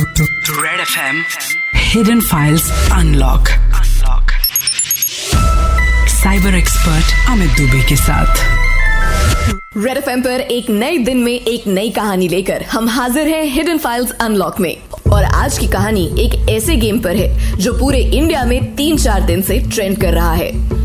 Red FM Hidden Files Unlock. Unlock. Cyber expert Amit Dubey के साथ. Red F पर एक नए दिन में एक नई कहानी लेकर हम हाजिर हैं हिडन फाइल्स अनलॉक में। और आज की कहानी एक ऐसे गेम पर है जो पूरे इंडिया में तीन चार दिन से ट्रेंड कर रहा है।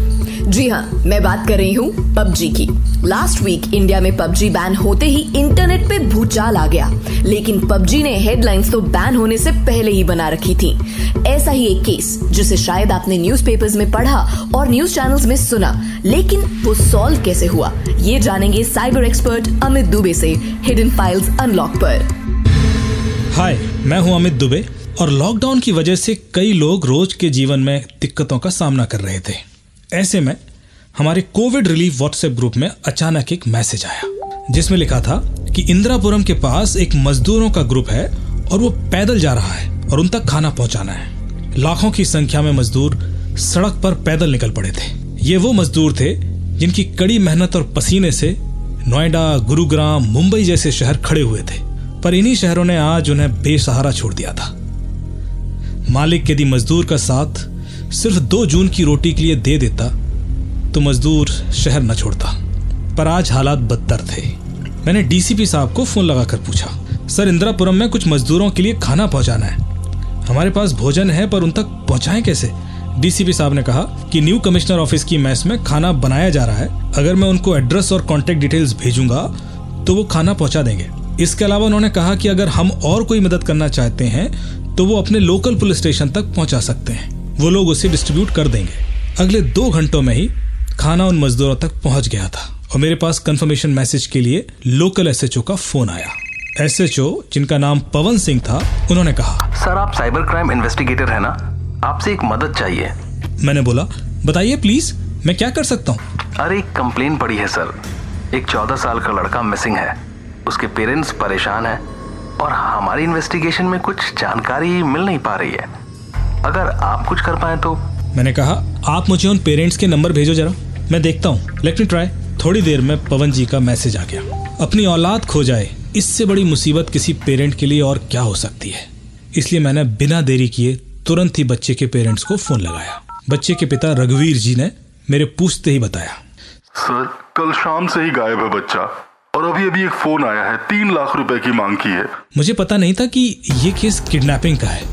जी हाँ मैं बात कर रही हूँ पबजी की। लास्ट वीक इंडिया में पबजी बैन होते ही इंटरनेट पे भूचाल आ गया। लेकिन पबजी ने हेडलाइंस तो बैन होने से पहले ही बना रखी थी। ऐसा ही एक केस जिसे शायद आपने न्यूज़पेपर्स में पढ़ा और न्यूज़ चैनल्स में सुना। लेकिन वो सॉल्व कैसे हुआ? ये जानेंगे साइबर एक्सपर्ट अमित दुबे से हिडन फाइल्स अनलॉक पर। हाय मैं हूँ अमित दुबे और लॉकडाउन की वजह से कई लोग रोज के जीवन में दिक्कतों का सामना कर रहे थे। ऐसे में हमारे कोविड रिलीफ व्हाट्सएप ग्रुप में अचानक एक मैसेज आया, जिसमें लिखा था कि इंदिरापुरम के पास एक मजदूरों का ग्रुप है और वो पैदल जा रहा है और उन तक खाना पहुंचाना है। लाखों की संख्या में मजदूर सड़क पर पैदल निकल पड़े थे। ये वो मजदूर थे जिनकी कड़ी मेहनत और पसीने से नोएडा, गुरुग्राम, मुंबई जैसे शहर खड़े हुए थे, पर इन्हीं शहरों ने आज उन्हें बेसहारा छोड़ दिया था। मालिक यदि मजदूर का साथ सिर्फ़ दो जून की रोटी के लिए दे देता तो मजदूर शहर न छोड़ता, पर आज हालात बदतर थे। मैंने डीसीपी साहब को फ़ोन लगाकर पूछा, सर, इंदिरापुरम में कुछ मजदूरों के लिए खाना पहुंचाना है। हमारे पास भोजन है, पर उन तक पहुंचाएँ कैसे? डीसीपी साहब ने कहा कि न्यू कमिश्नर ऑफ़िस की मैस में खाना बनाया जा रहा है। अगर मैं उनको एड्रेस और कॉन्टेक्ट डिटेल्स भेजूँगा तो वो खाना पहुँचा देंगे। इसके अलावा उन्होंने कहा कि अगर हम और कोई मदद करना चाहते हैं तो वो अपने लोकल पुलिस स्टेशन तक पहुँचा सकते हैं। वो लोग उसे डिस्ट्रीब्यूट कर देंगे। अगले दो घंटों में ही खाना उन मजदूरों तक पहुँच गया था और मेरे पास कंफर्मेशन मैसेज के लिए लोकल एसएचओ का फ़ोन आया। एसएचओ जिनका नाम पवन सिंह था उन्होंने कहा सर आप साइबर क्राइम इन्वेस्टिगेटर है ना? आपसे एक मदद चाहिए। मैंने बोला बताइए प्लीज़ मैं क्या कर सकता हूँ? अरे एक कंप्लेन पड़ी है सर। एक चौदह साल का लड़का मिसिंग है। उसके पेरेंट्स परेशान है और हमारी इन्वेस्टिगेशन में कुछ जानकारी मिल नहीं पा रही है। अगर आप कुछ कर पाए तो? मैंने कहा आप मुझे उन पेरेंट्स के नंबर भेजो जरा। मैं देखता हूँ। लेट मी ट्राई थोड़ी देर में पवन जी का मैसेज आ गया। अपनी औलाद खो जाए इससे बड़ी मुसीबत किसी पेरेंट के लिए और क्या हो सकती है? इसलिए मैंने बिना देरी किए तुरंत ही बच्चे के पेरेंट्स को फ़ोन लगाया। बच्चे के पिता रघुवीर जी ने मेरे पूछते ही बताया। सर कल शाम से ही गायब है बच्चा और अभी अभी एक फ़ोन आया है तीन लाख रुपए की मांग की है। मुझे पता नहीं था कि ये केस किडनैपिंग का है।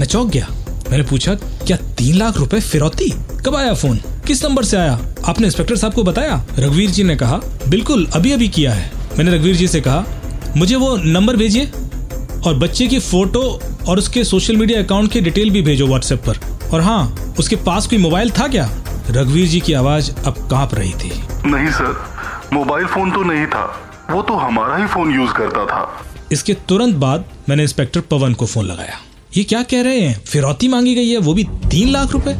मैं चौक गया। मैंने पूछा क्या तीन लाख रुपए फिरौती? कब आया फ़ोन? किस नंबर से आया? आपने इंस्पेक्टर साहब को बताया? रघुवीर जी ने कहा बिल्कुल अभी अभी किया है। मैंने रघुवीर जी से कहा मुझे वो नंबर भेजिए और बच्चे की फ़ोटो और उसके सोशल मीडिया अकाउंट की डिटेल भी भेजो व्हाट्सएप पर। और हाँ उसके पास कोई मोबाइल था क्या? रघुवीर जी की आवाज़ अब काँप रही थी। नहीं सर मोबाइल फ़ोन तो नहीं था। वो तो हमारा ही फ़ोन यूज़ करता था। इसके तुरंत बाद मैंने इंस्पेक्टर पवन को फ़ोन लगाया। ये क्या कह रहे हैं? फिरौती मांगी गई है वो भी तीन लाख रुपए?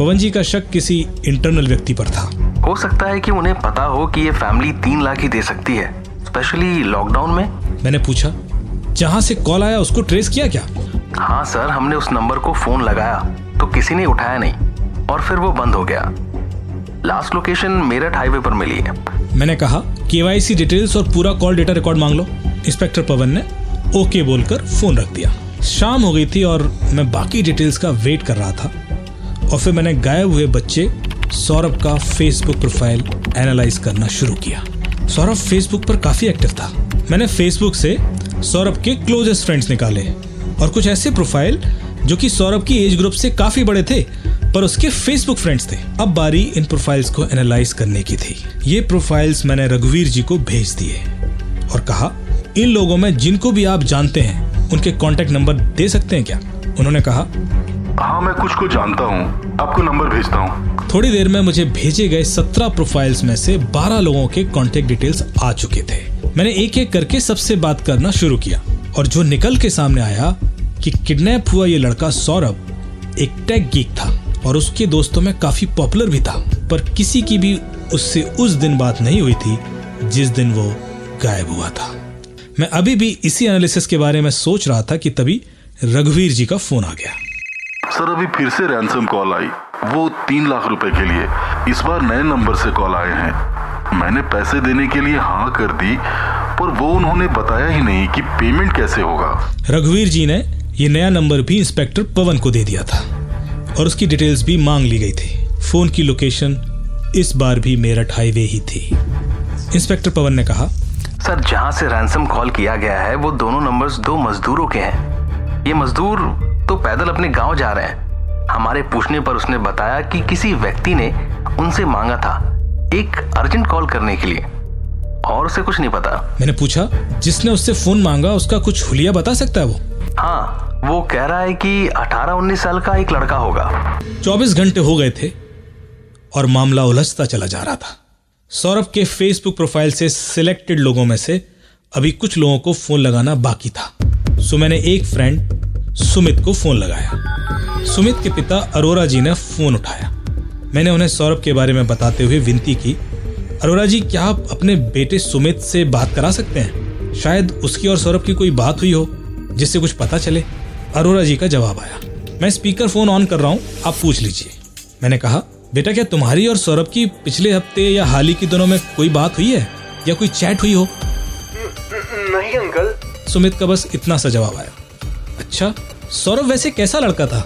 पवन जी का शक किसी इंटरनल व्यक्ति पर था। हो सकता है कि उन्हें पता हो कि ये फैमिली तीन लाख ही दे सकती है स्पेशली लॉकडाउन में। मैंने पूछा जहाँ से कॉल आया उसको ट्रेस किया क्या? हाँ सर हमने उस नंबर को फ़ोन लगाया तो किसी ने उठाया नहीं और फिर वो बंद हो गया। लास्ट लोकेशन मेरठ हाईवे पर मिली है। मैंने कहा केवाईसी डिटेल्स और पूरा कॉल डेटा रिकॉर्ड मांग लो। इंस्पेक्टर पवन ने ओके बोलकर फ़ोन रख दिया। शाम हो गई थी और मैं बाकी डिटेल्स का वेट कर रहा था। और फिर मैंने गायब हुए बच्चे सौरभ का फेसबुक प्रोफ़ाइल एनालाइज करना शुरू किया। सौरभ फेसबुक पर काफ़ी एक्टिव था। मैंने फेसबुक से सौरभ के क्लोजेस्ट फ्रेंड्स निकाले और कुछ ऐसे प्रोफ़ाइल जो कि सौरभ की एज ग्रुप से काफ़ी बड़े थे, पर उसके फेसबुक फ्रेंड्स थे। अब बारी इन प्रोफाइल्स को एनालाइज करने की थी। ये प्रोफाइल्स मैंने रघुवीर जी को भेज दिए और कहा, इन लोगों में जिनको भी आप जानते हैं, उनके कांटेक्ट नंबर दे सकते हैं क्या? उन्होंने कहा हाँ मैं कुछ को जानता हूँ। आपको नंबर भेजता हूँ। थोड़ी देर में मुझे भेजे गए सत्रह प्रोफाइल्स में से बारह लोगों के कॉन्टेक्ट डिटेल्स आ चुके थे। मैंने एक एक करके सबसे बात करना शुरू किया और जो निकल के सामने आया कि किडनैप हुआ ये लड़का सौरभ एक टेक गीक था और उसके दोस्तों में काफ़ी पॉपुलर भी था। पर किसी की भी उससे उस दिन बात नहीं हुई थी, जिस दिन वो गायब हुआ था। मैं अभी भी इसी एनालिसिस के बारे में सोच रहा था कि तभी रघुवीर जी का फ़ोन आ गया। सर अभी फिर से रैंसम कॉल आई। वो तीन लाख रुपए के लिए। इस बार नए नंबर से कॉल आए हैं। मैंने पैसे देने के लिए हाँ कर दी पर वो उन्होंने बताया ही नहीं कि पेमेंट कैसे होगा। रघुवीर जी ने ये नया नंबर भी इंस्पेक्टर पवन को दे दिया था और उसकी डिटेल्स भी मांग ली गई थी। फ़ोन की लोकेशन इस बार भी मेरठ हाईवे ही थी। इंस्पेक्टर पवन ने कहा सर जहाँ से रैंसम कॉल किया गया है वो दोनों नंबर्स दो मजदूरों के हैं। ये मजदूर तो पैदल अपने गाँव जा रहे हैं। हमारे पूछने पर उसने बताया कि किसी व्यक्ति ने उनसे मांगा था एक अर्जेंट कॉल करने के लिए और उसे कुछ नहीं पता। मैंने पूछा जिसने उससे फ़ोन मांगा उसका कुछ हुलिया बता सकता है वो? हाँ वो कह रहा है कि 18-19 साल का एक लड़का होगा। 24 घंटे हो गए थे और मामला उलझता चला जा रहा था। सौरभ के फेसबुक प्रोफ़ाइल से सिलेक्टेड लोगों में से अभी कुछ लोगों को फ़ोन लगाना बाकी था। सो मैंने एक फ्रेंड सुमित को फ़ोन लगाया। सुमित के पिता अरोरा जी ने फ़ोन उठाया। मैंने उन्हें सौरभ के बारे में बताते हुए विनती की, अरोरा जी, क्या आप अपने बेटे सुमित से बात करा सकते हैं? शायद उसकी और सौरभ की कोई बात हुई हो, जिससे कुछ पता चले। अरोरा जी का जवाब आया। मैं स्पीकर फ़ोन ऑन कर रहा हूँ, आप पूछ लीजिए। मैंने कहा, बेटा, क्या तुम्हारी और सौरभ की पिछले हफ़्ते या हाल ही के दिनों में कोई बात हुई है, या कोई चैट हुई हो? नहीं, अंकल। सुमित का बस इतना सा जवाब आया। अच्छा सौरभ वैसे कैसा लड़का था?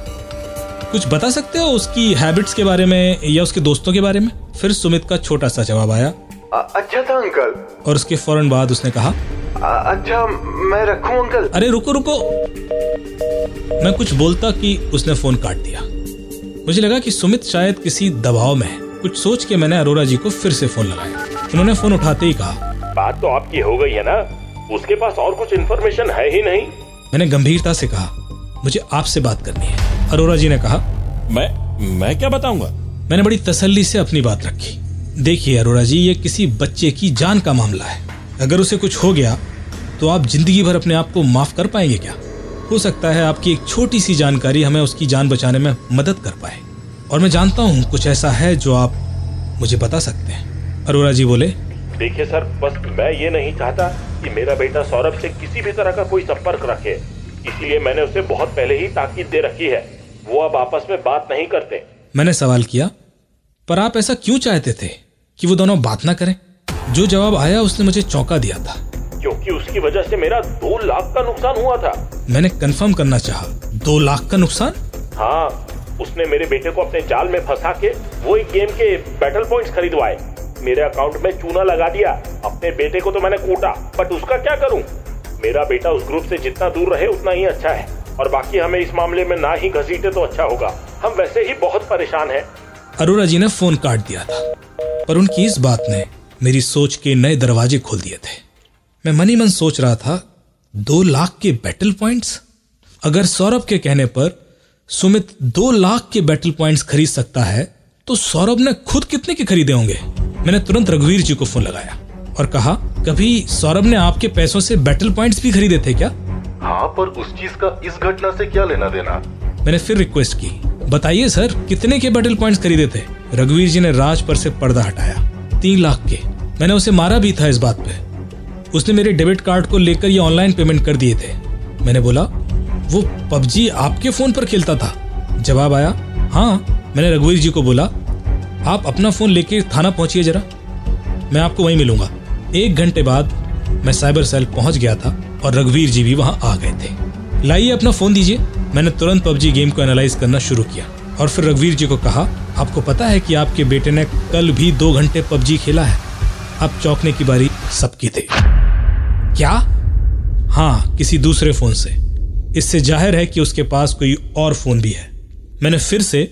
कुछ बता सकते हो उसकी हैबिट्स के बारे में या उसके दोस्तों के बारे में? फिर सुमित का छोटा सा जवाब आया। आ, अच्छा था अंकल। और उसके फ़ौरन बाद उसने कहा आ, अच्छा मैं रखूँ अंकल? अरे रुको रुको। मैं कुछ बोलता कि उसने फ़ोन काट दिया। मुझे लगा कि सुमित शायद किसी दबाव में है। कुछ सोच के मैंने अरोरा जी को फिर से फ़ोन लगाया। उन्होंने फ़ोन उठाते ही कहा बात तो आपकी हो गई है ना? उसके पास और कुछ इन्फॉर्मेशन है ही नहीं। मैंने गंभीरता से कहा मुझे आपसे बात करनी है। अरोरा जी ने कहा मैं मैं क्या बताऊँगा? मैंने बड़ी तसल्ली से अपनी बात रखी। देखिए अरोरा जी ये किसी बच्चे की जान का मामला है। अगर उसे कुछ हो गया तो आप ज़िंदगी भर अपने आप को माफ़ कर पाएँगे क्या? हो सकता है आपकी एक छोटी सी जानकारी हमें उसकी जान बचाने में मदद कर पाए। और मैं जानता हूँ कुछ ऐसा है जो आप मुझे बता सकते हैं। अरोरा जी बोले देखिए सर बस मैं ये नहीं चाहता कि मेरा बेटा सौरभ से किसी भी तरह का कोई संपर्क रखे। इसलिए मैंने उसे बहुत पहले ही ताकीद दे रखी है। वो अब आपस में बात नहीं करते। मैंने सवाल किया पर आप ऐसा क्यों चाहते थे कि वो दोनों बात ना करें? जो जवाब आया उसने मुझे चौंका दिया था। क्योंकि उसकी वजह से मेरा दो लाख का नुकसान हुआ था। मैंने कंफर्म करना चाहा दो लाख का नुकसान? हाँ उसने मेरे बेटे को अपने जाल में फंसा के वो एक गेम के बैटल पॉइंट्स खरीदवाए। मेरे अकाउंट में चूना लगा दिया। अपने बेटे को तो मैंने कूटा बट उसका क्या करूँ? मेरा बेटा उस ग्रुप से जितना दूर रहे, उतना ही अच्छा है। और बाकी हमें इस मामले में ना ही घसीटे तो अच्छा होगा। हम वैसे ही बहुत परेशान हैं। अरोरा जी ने फ़ोन काट दिया था, पर उनकी इस बात ने मेरी सोच के नए दरवाजे खोल दिए थे। मैं मनी मन सोच रहा था, दो लाख के बैटल पॉइंट्स अगर सौरभ के कहने पर सुमित दो लाख के बैटल पॉइंट्स खरीद सकता है तो सौरभ ने खुद कितने के खरीदे होंगे? मैंने तुरंत रघुवीर जी को फ़ोन लगाया और कहा कभी सौरभ ने आपके पैसों से बैटल पॉइंट्स भी खरीदे थे क्या? हाँ पर उस चीज़ का इस घटना से क्या लेना देना? मैंने फिर रिक्वेस्ट की बताइए सर कितने के बैटल पॉइंट्स खरीदे थे? रघुवीर जी ने राज पर से पर्दा हटाया तीन लाख के। मैंने उसे मारा भी था इस बात पे। उसने मेरे डेबिट कार्ड को लेकर ये ऑनलाइन पेमेंट कर दिए थे। मैंने बोला वो पबजी आपके फ़ोन पर खेलता था? जवाब आया हाँ। मैंने रघुवीर जी को बोला आप अपना फ़ोन लेके थाना पहुंचिए जरा। मैं आपको वहीं मिलूँगा। एक घंटे बाद मैं साइबर सेल पहुँच गया था और रघुवीर जी भी वहाँ आ गए थे। लाइए अपना फ़ोन दीजिए। मैंने तुरंत पबजी गेम को एनालाइज करना शुरू किया और फिर रघुवीर जी को कहा, आपको पता है कि आपके बेटे ने कल भी दो घंटे पबजी खेला है? अब चौंकने की बारी सबकी थी। क्या? हाँ किसी दूसरे फ़ोन से। इससे ज़ाहिर है कि उसके पास कोई और फ़ोन भी है। मैंने फिर से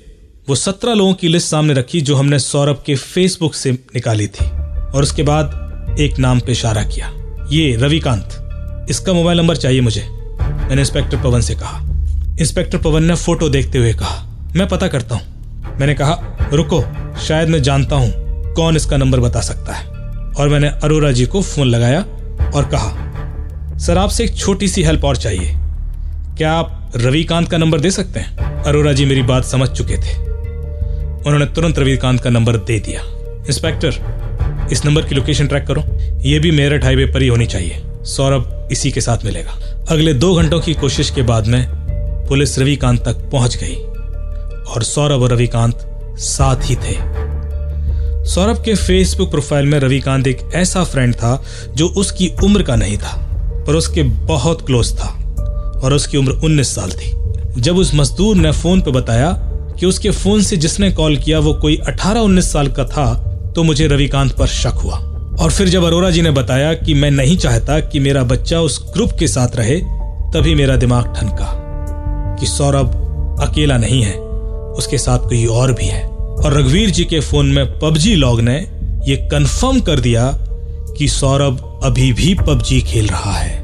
वो सत्रह लोगों की लिस्ट सामने रखी जो हमने सौरभ के फेसबुक से निकाली थी और उसके बाद एक नाम पे इशारा किया। ये रविकांत। इसका मोबाइल नंबर चाहिए मुझे। मैंने इंस्पेक्टर पवन से कहा। इंस्पेक्टर पवन ने फ़ोटो देखते हुए कहा, मैं पता करता हूँ। मैंने कहा, रुको, शायद मैं जानता हूँ कौन इसका नंबर बता सकता है। और मैंने अरोरा जी को फ़ोन लगाया और कहा, सर, आपसे एक छोटी सी हेल्प और चाहिए। क्या आप रविकांत का नंबर दे सकते हैं? अरोरा जी मेरी बात समझ चुके थे। उन्होंने तुरंत रविकांत का नंबर दे दिया। इंस्पेक्टर, इस नंबर की लोकेशन ट्रैक करो। यह भी मेरठ हाईवे पर ही होनी चाहिए। सौरभ इसी के साथ मिलेगा। अगले दो घंटों की कोशिश के बाद में पुलिस रविकांत तक पहुँच गई और सौरभ और रविकांत साथ ही थे। सौरभ के फेसबुक प्रोफ़ाइल में रविकांत एक ऐसा फ्रेंड था जो उसकी उम्र का नहीं था, पर उसके बहुत क्लोज था और उसकी उम्र 19 साल थी। जब उस मजदूर ने फ़ोन पर बताया कि उसके फ़ोन से जिसने कॉल किया वो कोई 18-19 साल का था तो मुझे रविकांत पर शक हुआ। और फिर जब अरोरा जी ने बताया कि मैं नहीं चाहता कि मेरा बच्चा उस ग्रुप के साथ रहे, तभी मेरा दिमाग ठनका कि सौरभ अकेला नहीं है, उसके साथ कोई और भी है। और रघुवीर जी के फ़ोन में पबजी लॉग ने यह कंफर्म कर दिया कि सौरभ अभी भी पबजी खेल रहा है।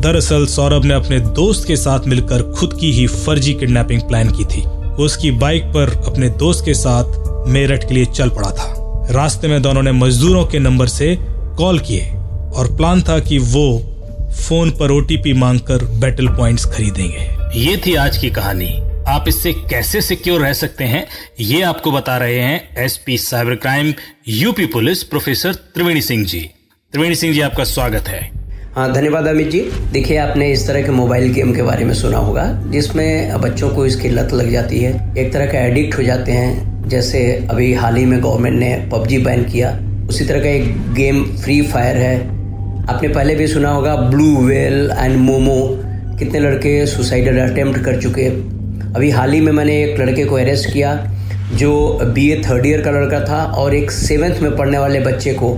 दरअसल सौरभ ने अपने दोस्त के साथ मिलकर खुद की ही फर्जी किडनैपिंग प्लान की थी। उसकी बाइक पर अपने दोस्त के साथ मेरठ के लिए चल पड़ा था। रास्ते में दोनों ने मजदूरों के नंबर से कॉल किए और प्लान था कि वो फ़ोन पर ओटीपी मांगकर बैटल पॉइंट्स खरीदेंगे। ये थी आज की कहानी। आप इससे कैसे सिक्योर रह सकते हैं, ये आपको बता रहे हैं SP cyber crime UP police professor Triveni Singh ji. Triveni Singh ji, आपका स्वागत है। हाँ धन्यवाद अमित जी। देखिए, आपने इस तरह के मोबाइल गेम के बारे में सुना होगा, जिसमें बच्चों को इसकी लत लग जाती है। एक तरह का एडिक्ट हो जाते हैं। जैसे अभी हाल ही में गवर्नमेंट ने पबजी बैन किया, उसी तरह का एक गेम फ्री फायर है। आपने पहले भी सुना होगा, ब्लू वेल एंड मोमो। कितने लड़के सुसाइडल अटेम्प्ट कर चुके। अभी हाल ही में मैंने एक लड़के को अरेस्ट किया, जो बी ए थर्ड ईयर का लड़का था और एक सेवेंथ में पढ़ने वाले बच्चे को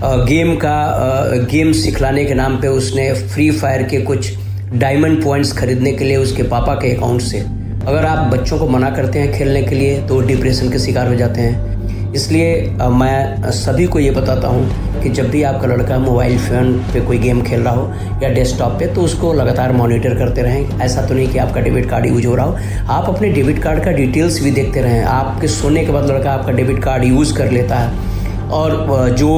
गेम का गेम सिखलाने के नाम पे उसने फ्री फायर के कुछ डायमंड पॉइंट्स खरीदने के लिए उसके पापा के अकाउंट से। अगर आप बच्चों को मना करते हैं खेलने के लिए तो डिप्रेशन के शिकार हो जाते हैं। इसलिए मैं सभी को ये बताता हूँ कि जब भी आपका लड़का मोबाइल फ़ोन पे कोई गेम खेल रहा हो या डेस्कटॉप पे तो उसको लगातार मॉनिटर करते रहें। ऐसा तो नहीं कि आपका डेबिट कार्ड यूज़ हो रहा हो। आप अपने डेबिट कार्ड का डिटेल्स भी देखते रहें। आपके सोने के बाद लड़का आपका डेबिट कार्ड यूज़ कर लेता है। और जो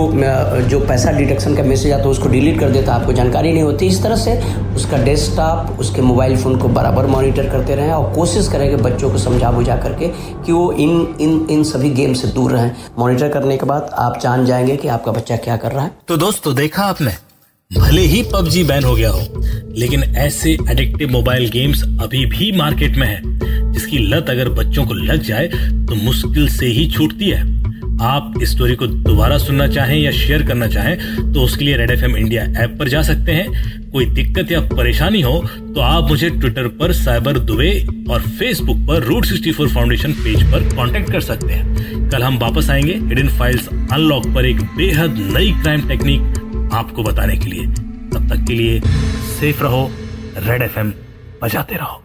जो पैसा डिडक्शन का मैसेज आता है, उसको डिलीट कर देता आपको जानकारी नहीं होती। इस तरह से उसका डेस्कटॉप, उसके मोबाइल फ़ोन को बराबर मॉनिटर करते रहें और कोशिश करें कि बच्चों को समझा बुझा करके कि वो इन इन इन सभी गेम से दूर रहें। मॉनिटर करने के बाद आप जान जाएँगे कि आपका बच्चा क्या कर रहा है। तो दोस्तों, देखा आपने? भले ही पबजी बैन हो गया हो, लेकिन ऐसे एडिक्टिव मोबाइल गेम्स अभी भी मार्केट में है, जिसकी लत अगर बच्चों को लग जाए तो मुश्किल से ही छूटती है। आप इस स्टोरी को दोबारा सुनना चाहें या शेयर करना चाहें तो उसके लिए रेड एफएम इंडिया ऐप पर जा सकते हैं। कोई दिक्कत या परेशानी हो तो आप मुझे ट्विटर पर साइबर दुबे और फेसबुक पर root sixty four foundation page पर कांटेक्ट कर सकते हैं। कल हम वापस आएँगे हिडन फाइल्स अनलॉक पर एक बेहद नई क्राइम टेक्निक आपको बताने के लिए। तब तक के लिए सेफ़ रहो रेड एफएम बजाते रहो।